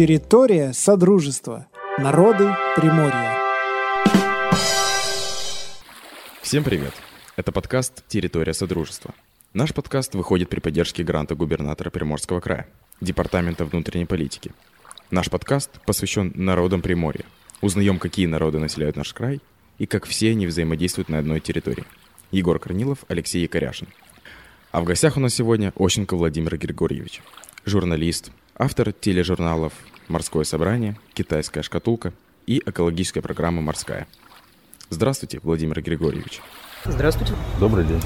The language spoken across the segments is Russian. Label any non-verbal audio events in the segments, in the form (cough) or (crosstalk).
Территория Содружества. Народы Приморья. Всем привет! Это подкаст «Территория Содружества». Наш подкаст выходит при поддержке гранта губернатора Приморского края, Департамента внутренней политики. Наш подкаст посвящен народам Приморья. Узнаем, какие народы населяют наш край и как все они взаимодействуют на одной территории. Егор Корнилов, Алексей Якоряшин. А в гостях у нас сегодня Ощенко Владимир Григорьевич, журналист, автор тележурналов «Морское собрание», «Китайская шкатулка» и экологической программы «Морская». Здравствуйте, Владимир Григорьевич. Здравствуйте. Добрый день.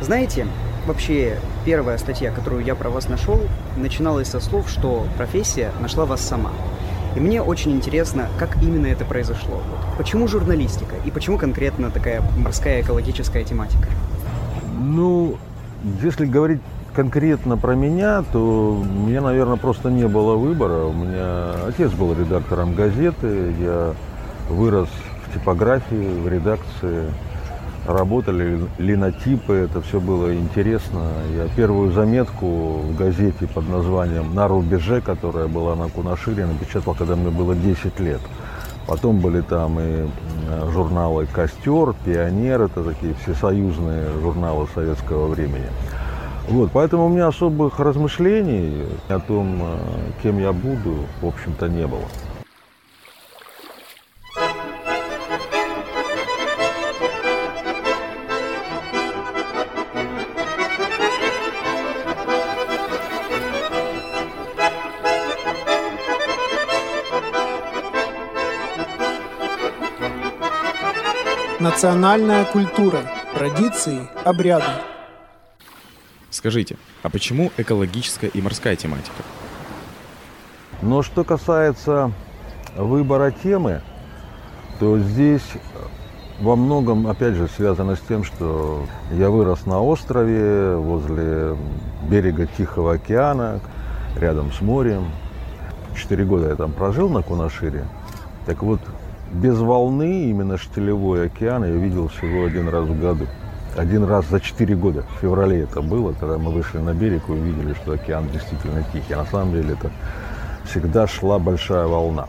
Знаете, вообще первая статья, которую я про вас нашел, начиналась со слов, что профессия нашла вас сама. И мне очень интересно, как именно это произошло. Вот почему журналистика и почему конкретно такая морская экологическая тематика? Ну, если говорить конкретно про меня, то у меня, наверное, просто не было выбора. У меня отец был редактором газеты, я вырос в типографии, в редакции. Работали линотипы, это все было интересно. Я первую заметку в газете под названием «На рубеже», которая была на Кунашире, напечатал, когда мне было 10 лет. Потом были там и журналы «Костер», «Пионер», это такие всесоюзные журналы советского времени. Вот, поэтому у меня особых размышлений о том, э, кем я буду, в общем-то, не было. Национальная культура, традиции, обряды – Скажите, а почему экологическая и морская тематика? Но что касается выбора темы, то здесь во многом, опять же, связано с тем, что я вырос на острове, возле берега Тихого океана, рядом с морем. Четыре года я там прожил на Кунашире. Так вот, без волны, именно штилевой океан, я видел всего один раз в году один раз за 4 года, в феврале это было, когда мы вышли на берег и увидели, что океан действительно тихий. На самом деле это всегда шла большая волна.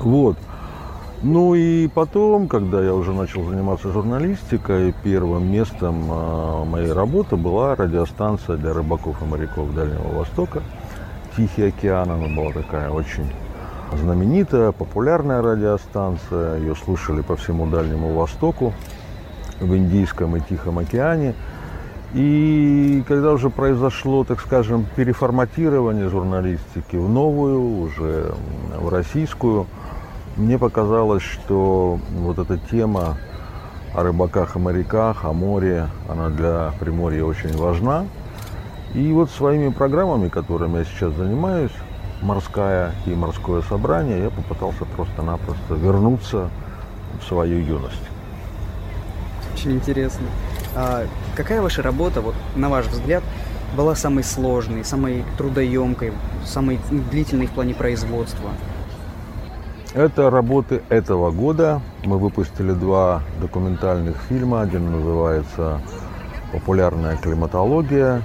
Вот. Ну и потом, когда я уже начал заниматься журналистикой, первым местом а, моей работы была радиостанция для рыбаков и моряков Дальнего Востока. Тихий океан, она была такая очень знаменитая, популярная радиостанция. Ее слушали по всему Дальнему Востоку, в Индийском и Тихом океане. И когда уже произошло, так скажем, переформатирование журналистики в новую, уже в российскую, мне показалось, что вот эта тема о рыбаках и моряках, о море, она для Приморья очень важна. И вот своими программами, которыми я сейчас занимаюсь, морская и морское собрание, я попытался просто-напросто вернуться в свою юность. Очень интересно. А какая ваша работа, вот на ваш взгляд, была самой сложной, самой трудоемкой, самой длительной в плане производства? Это работы этого года. Мы выпустили два документальных фильма. Один называется «Популярная климатология».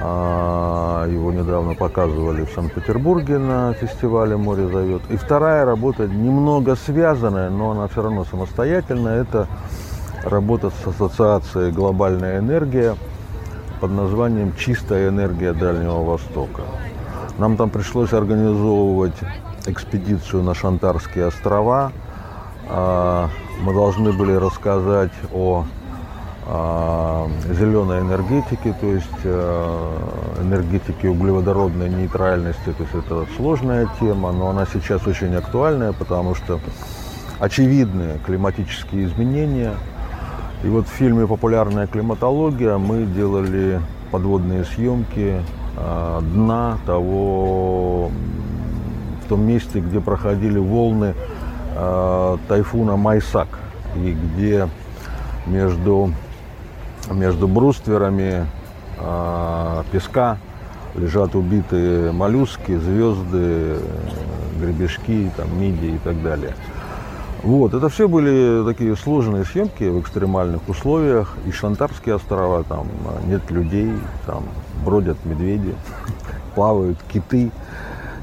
А, его недавно показывали в Санкт-Петербурге на фестивале «Море зовет». И вторая работа немного связанная, но она все равно самостоятельная. Это работа с ассоциацией «Глобальная энергия» под названием «Чистая энергия Дальнего Востока». Нам там пришлось организовывать экспедицию на Шантарские острова. А, мы должны были рассказать о а, зеленой энергетике, то есть э, энергетике углеводородной нейтральности. То есть это сложная тема, но она сейчас очень актуальная, потому что очевидны климатические изменения. И вот в фильме «Популярная климатология» мы делали подводные съемки дна того в том месте, где проходили волны э, тайфуна Майсак, и где между, между брустверами э, песка лежат убитые моллюски, звезды, гребешки, там, мидии и так далее. Вот, это все были такие сложные съемки в экстремальных условиях. И Шантарские острова, там нет людей, там бродят медведи, (laughs) плавают киты.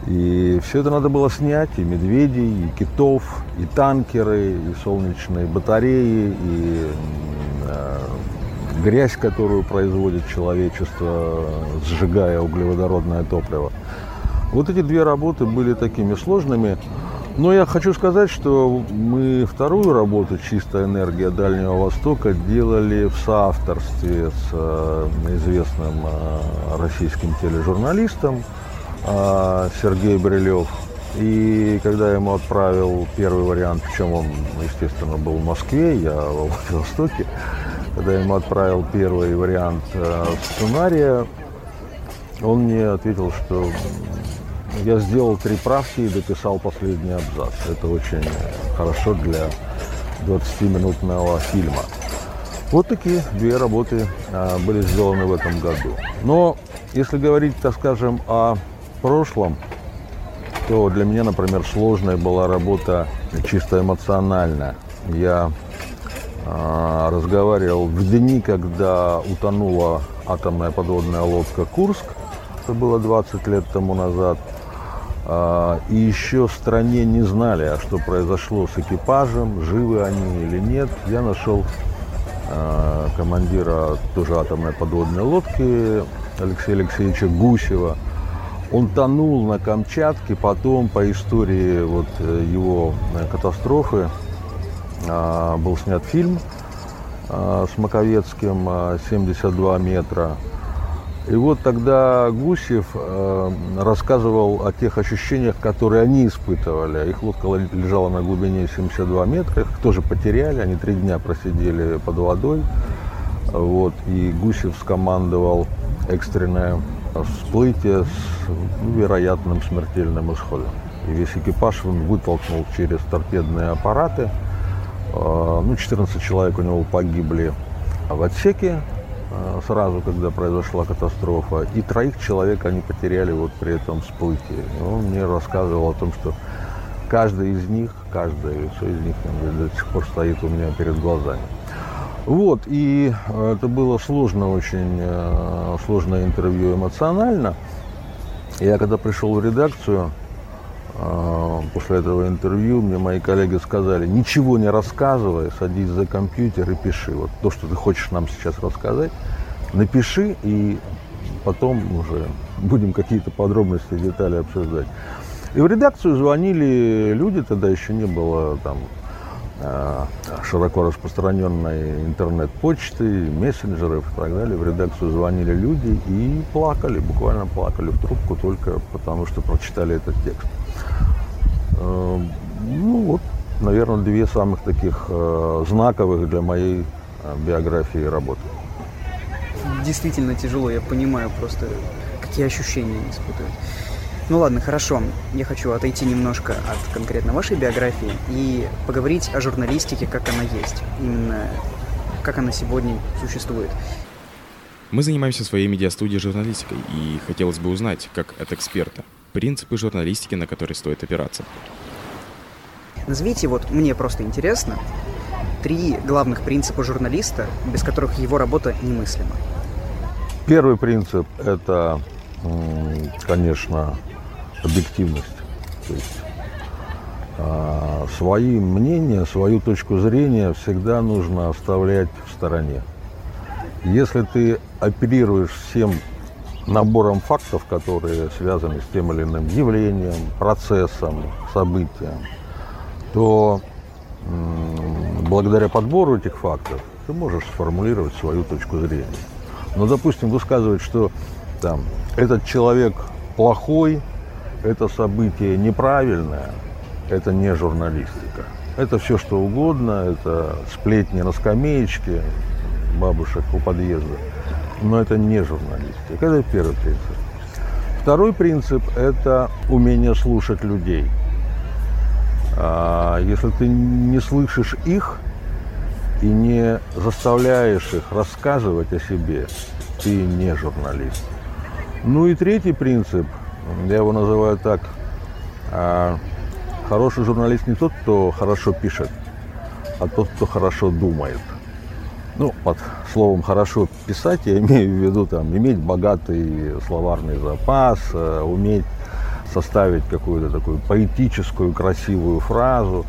И все это надо было снять, и медведей, и китов, и танкеры, и солнечные батареи, и э, грязь, которую производит человечество, сжигая углеводородное топливо. Вот эти две работы были такими сложными. Но я хочу сказать, что мы вторую работу «Чистая энергия Дальнего Востока» делали в соавторстве с э, известным э, российским тележурналистом э, Сергеем Брилев. И когда я ему отправил первый вариант, причем он, естественно, был в Москве, я во Владивостоке, когда я ему отправил первый вариант сценария, он мне ответил, что я сделал три правки и дописал последний абзац. Это очень хорошо для 20-минутного фильма. Вот такие две работы а, были сделаны в этом году. Но если говорить, так скажем, о прошлом, то для меня, например, сложная была работа чисто эмоциональная. Я э, разговаривал в дни, когда утонула атомная подводная лодка «Курск». Это было 20 лет тому назад – а, и еще в стране не знали, а что произошло с экипажем, живы они или нет. Я нашел а, командира тоже атомной подводной лодки Алексея Алексеевича Гусева. Он тонул на Камчатке, потом по истории вот э, его э, катастрофы а, был снят фильм с Маковецким «72 метра». И вот тогда Гусев э, рассказывал о тех ощущениях, которые они испытывали. Их лодка лежала на глубине 72 метра, их тоже потеряли, они три дня просидели под водой. Вот, и Гусев скомандовал экстренное всплытие с вероятным смертельным исходом. И весь экипаж вытолкнул через торпедные аппараты. Э, ну, 14 человек у него погибли в отсеке, сразу, когда произошла катастрофа. И троих человек они потеряли вот при этом всплытии. Он мне рассказывал о том, что каждый из них, каждое лицо из них до сих пор стоит у меня перед глазами. Вот, и это было сложно очень, э, сложное интервью эмоционально. Я когда пришел в редакцию, э, после этого интервью мне мои коллеги сказали, ничего не рассказывай, садись за компьютер и пиши. Вот то, что ты хочешь нам сейчас рассказать, напиши, и потом уже (laughs) будем какие-то подробности, детали обсуждать. И в редакцию звонили люди, тогда еще не было там э, широко распространенной интернет-почты, мессенджеров и так далее. В редакцию звонили люди и плакали, буквально плакали в трубку только потому, что прочитали этот текст. Э, ну вот, наверное, две самых таких э, знаковых для моей биографии работы действительно тяжело, я понимаю просто, какие ощущения они испытывают. Ну ладно, хорошо. Я хочу отойти немножко от конкретно вашей биографии и поговорить о журналистике, как она есть. Именно как она сегодня существует. Мы занимаемся своей медиастудией журналистикой, и хотелось бы узнать, как от эксперта, принципы журналистики, на которые стоит опираться. Назовите, вот мне просто интересно, три главных принципа журналиста, без которых его работа немыслима. Первый принцип – это, конечно, объективность. То есть а, свои мнения, свою точку зрения всегда нужно оставлять в стороне. Если ты оперируешь всем набором фактов, которые связаны с тем или иным явлением, процессом, событием, то благодаря подбору этих фактов ты можешь сформулировать свою точку зрения. Но, допустим, высказывать, что там, этот человек плохой, это событие неправильное, это не журналистика. Это все что угодно, это сплетни на скамеечке бабушек у подъезда. Но это не журналистика. Это первый принцип. Второй принцип – это умение слушать людей. А если ты не слышишь их – и не заставляешь их рассказывать о себе, ты не журналист. Ну и третий принцип, я его называю так, а, Хороший журналист не тот, кто хорошо пишет, а тот, кто хорошо думает. Ну, под словом «хорошо писать» я (laughs) имею в виду там, иметь богатый словарный запас, э, уметь составить какую-то такую поэтическую, красивую фразу.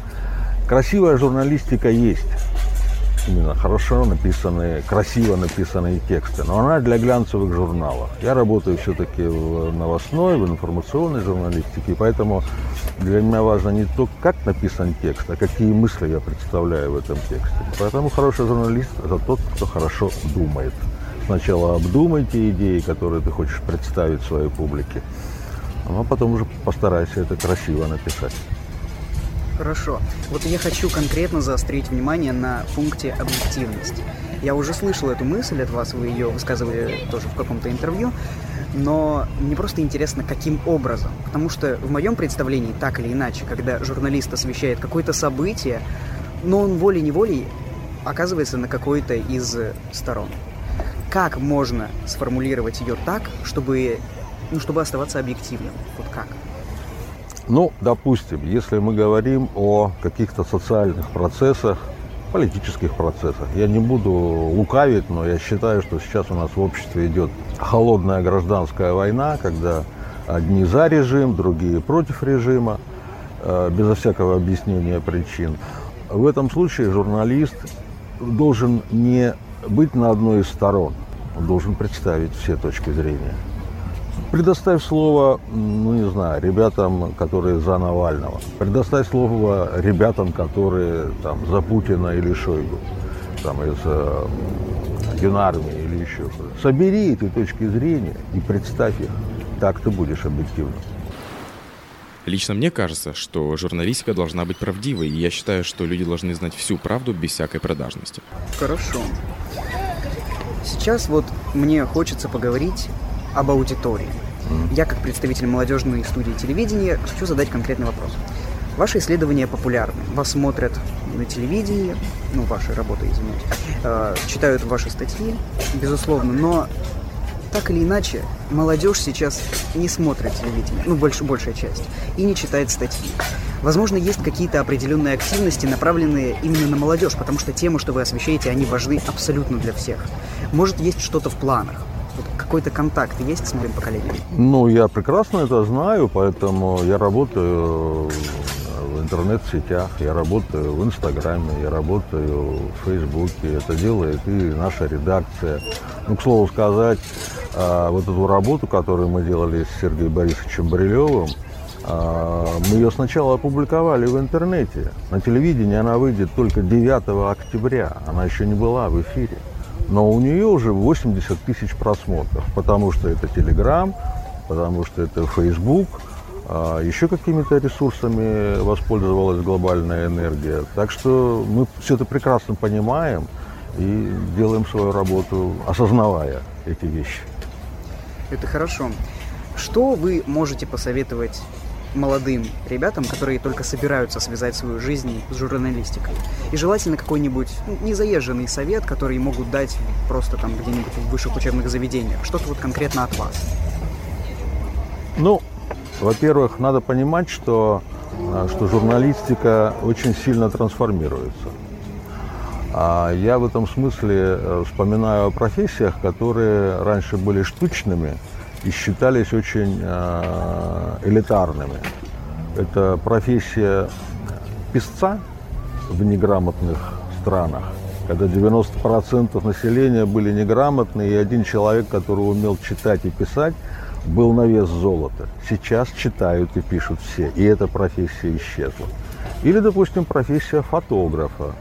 Красивая журналистика есть именно хорошо написанные, красиво написанные тексты, но она для глянцевых журналов. Я работаю все-таки в новостной, в информационной журналистике, поэтому для меня важно не то, как написан текст, а какие мысли я представляю в этом тексте. Поэтому хороший журналист – это тот, кто хорошо думает. Сначала обдумай те идеи, которые ты хочешь представить своей публике, а потом уже постарайся это красиво написать. Хорошо. Вот я хочу конкретно заострить внимание на пункте объективность. Я уже слышал эту мысль от вас, вы ее высказывали тоже в каком-то интервью, но мне просто интересно, каким образом. Потому что в моем представлении, так или иначе, когда журналист освещает какое-то событие, но он волей-неволей оказывается на какой-то из сторон. Как можно сформулировать ее так, чтобы, ну, чтобы оставаться объективным? Вот как? Ну, допустим, если мы говорим о каких-то социальных процессах, политических процессах, я не буду лукавить, но я считаю, что сейчас у нас в обществе идет холодная гражданская война, когда одни за режим, другие против режима, э, безо всякого объяснения причин. В этом случае журналист должен не быть на одной из сторон, он должен представить все точки зрения. Предоставь слово, ну не знаю, ребятам, которые за Навального. Предоставь слово ребятам, которые там за Путина или Шойгу, там из э, Юнармии или еще что-то. Собери эти точки зрения и представь их. Так ты будешь объективным. Лично мне кажется, что журналистика должна быть правдивой, и я считаю, что люди должны знать всю правду без всякой продажности. Хорошо. Сейчас вот мне хочется поговорить об аудитории. Я, как представитель молодежной студии телевидения, хочу задать конкретный вопрос. Ваши исследования популярны. Вас смотрят на телевидении, ну, ваши работы, извиняюсь, э, читают ваши статьи, безусловно, но так или иначе, молодежь сейчас не смотрит телевидение, ну, больш, большая часть, и не читает статьи. Возможно, есть какие-то определенные активности, направленные именно на молодежь, потому что темы, что вы освещаете, они важны абсолютно для всех. Может, есть что-то в планах какой-то контакт есть с моим поколением? Ну, я прекрасно это знаю, поэтому я работаю в интернет-сетях, я работаю в Инстаграме, я работаю в Фейсбуке. Это делает и наша редакция. Ну, к слову сказать, а, вот эту работу, которую мы делали с Сергеем Борисовичем Брилевым, а, мы ее сначала опубликовали в интернете. На телевидении она выйдет только 9 октября. Она еще не была в эфире но у нее уже 80 тысяч просмотров, потому что это Telegram, потому что это Facebook, а еще какими-то ресурсами воспользовалась глобальная энергия. Так что мы все это прекрасно понимаем и делаем свою работу, осознавая эти вещи. Это хорошо. Что вы можете посоветовать молодым ребятам, которые только собираются связать свою жизнь с журналистикой. И желательно какой-нибудь ну, незаезженный совет, который могут дать просто там где-нибудь в высших учебных заведениях. Что-то вот конкретно от вас. Ну, во-первых, надо понимать, что, а, что журналистика очень сильно трансформируется. А я в этом смысле э, вспоминаю о профессиях, которые раньше были штучными, и считались очень э, элитарными. Это профессия писца в неграмотных странах, когда 90% населения были неграмотны, и один человек, который умел читать и писать, был на вес золота. Сейчас читают и пишут все, и эта профессия исчезла. Или, допустим, профессия фотографа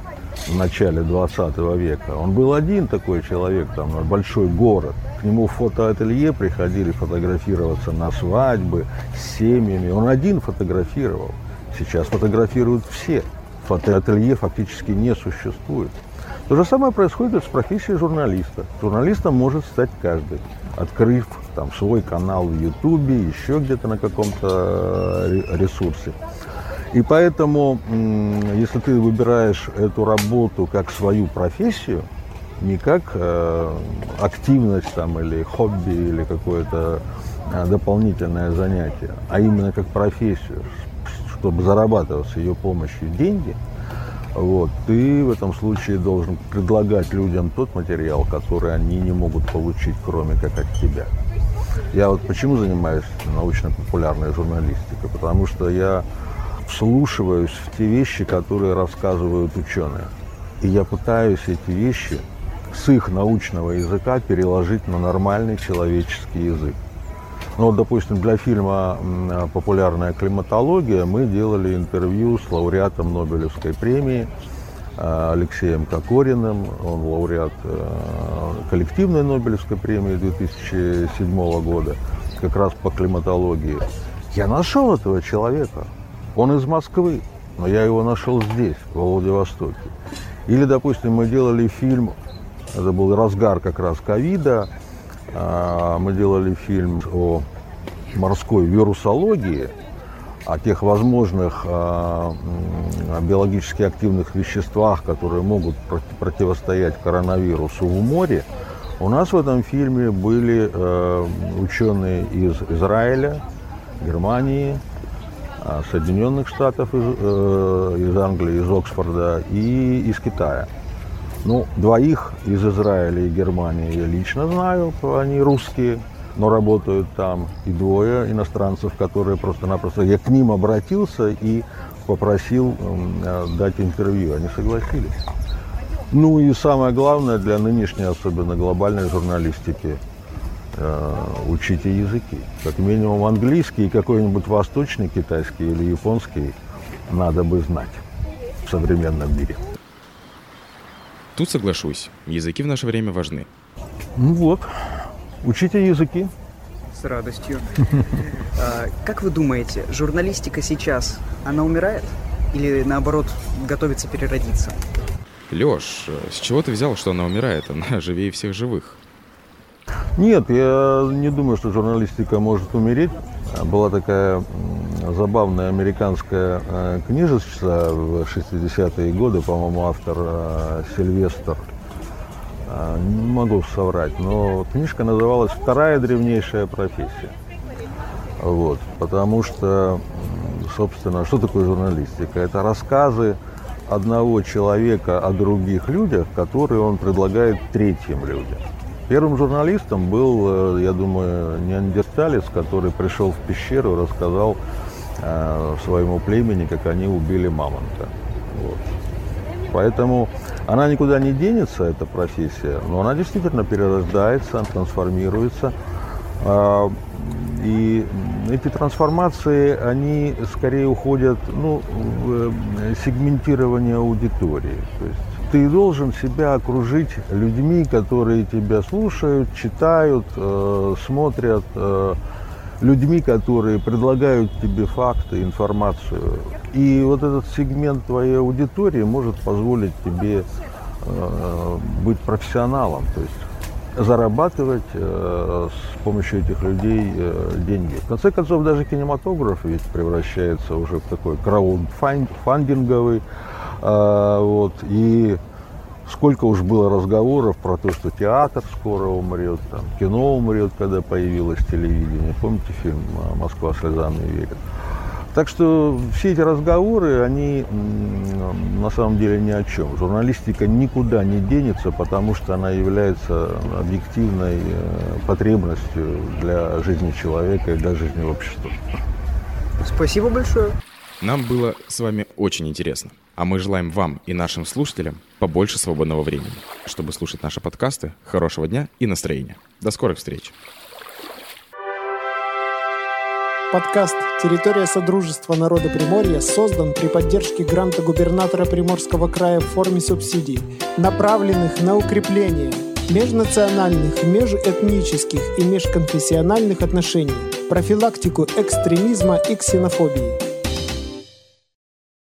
в начале 20 века. Он был один такой человек, там, большой город. К нему в фотоателье приходили фотографироваться на свадьбы, с семьями. Он один фотографировал. Сейчас фотографируют все. Фотоателье фактически не существует. То же самое происходит с профессией журналиста. Журналистом может стать каждый, открыв там, свой канал в Ютубе, еще где-то на каком-то э, ресурсе. И поэтому, если ты выбираешь эту работу как свою профессию, не как э, активность там, или хобби, или какое-то э, дополнительное занятие, а именно как профессию, чтобы зарабатывать с ее помощью деньги, вот, ты в этом случае должен предлагать людям тот материал, который они не могут получить, кроме как от тебя. Я вот почему занимаюсь научно-популярной журналистикой? Потому что я вслушиваюсь в те вещи, которые рассказывают ученые. И я пытаюсь эти вещи с их научного языка переложить на нормальный человеческий язык. Ну, вот, допустим, для фильма «Популярная климатология» мы делали интервью с лауреатом Нобелевской премии э, Алексеем Кокориным. Он лауреат э, коллективной Нобелевской премии 2007 года, как раз по климатологии. Я нашел этого человека. Он из Москвы, но я его нашел здесь, во Владивостоке. Или, допустим, мы делали фильм, это был разгар как раз ковида, а, мы делали фильм о морской вирусологии, о тех возможных а, биологически активных веществах, которые могут противостоять коронавирусу в море. У нас в этом фильме были э, ученые из Израиля, Германии, Соединенных Штатов, из, э, из Англии, из Оксфорда и из Китая. Ну, двоих из Израиля и Германии я лично знаю, они русские, но работают там. И двое иностранцев, которые просто-напросто... Я к ним обратился и попросил э, дать интервью. Они согласились. Ну и самое главное для нынешней, особенно глобальной журналистики – Э, учите языки. Как минимум английский и какой-нибудь восточный китайский или японский надо бы знать в современном мире. Тут соглашусь, языки в наше время важны. Ну вот, учите языки. С радостью. (laughs) А, как вы думаете, журналистика сейчас, она умирает? Или наоборот, готовится переродиться? Лёш, с чего ты взял, что она умирает? Она (laughs) живее всех живых. Нет, я не думаю, что журналистика может умереть. Была такая забавная американская э, книжечка в 60-е годы, по-моему, автор э, Сильвестр. Э, не могу соврать, но книжка называлась «Вторая древнейшая профессия». Вот, потому что, собственно, что такое журналистика? Это рассказы одного человека о других людях, которые он предлагает третьим людям. Первым журналистом был, э, я думаю, неандерталец, который пришел в пещеру и рассказал э, своему племени, как они убили мамонта. Вот. Поэтому она никуда не денется, эта профессия, но она действительно перерождается, трансформируется. Э, и эти трансформации, они скорее уходят ну, в э, сегментирование аудитории. То есть ты должен себя окружить людьми, которые тебя слушают, читают, э, смотрят, э, людьми, которые предлагают тебе факты, информацию. И вот этот сегмент твоей аудитории может позволить тебе э, быть профессионалом, то есть зарабатывать э, с помощью этих людей э, деньги. В конце концов, даже кинематограф ведь превращается уже в такой краудфандинговый а, вот, и сколько уж было разговоров про то, что театр скоро умрет, там, кино умрет, когда появилось телевидение. Помните фильм «Москва слезам не верит»? Так что все эти разговоры, они на самом деле ни о чем. Журналистика никуда не денется, потому что она является объективной э, потребностью для жизни человека и для жизни общества. Спасибо большое. Нам было с вами очень интересно. А мы желаем вам и нашим слушателям побольше свободного времени, чтобы слушать наши подкасты. Хорошего дня и настроения. До скорых встреч. Подкаст «Территория Содружества народа Приморья» создан при поддержке гранта губернатора Приморского края в форме субсидий, направленных на укрепление межнациональных, межэтнических и межконфессиональных отношений, профилактику экстремизма и ксенофобии –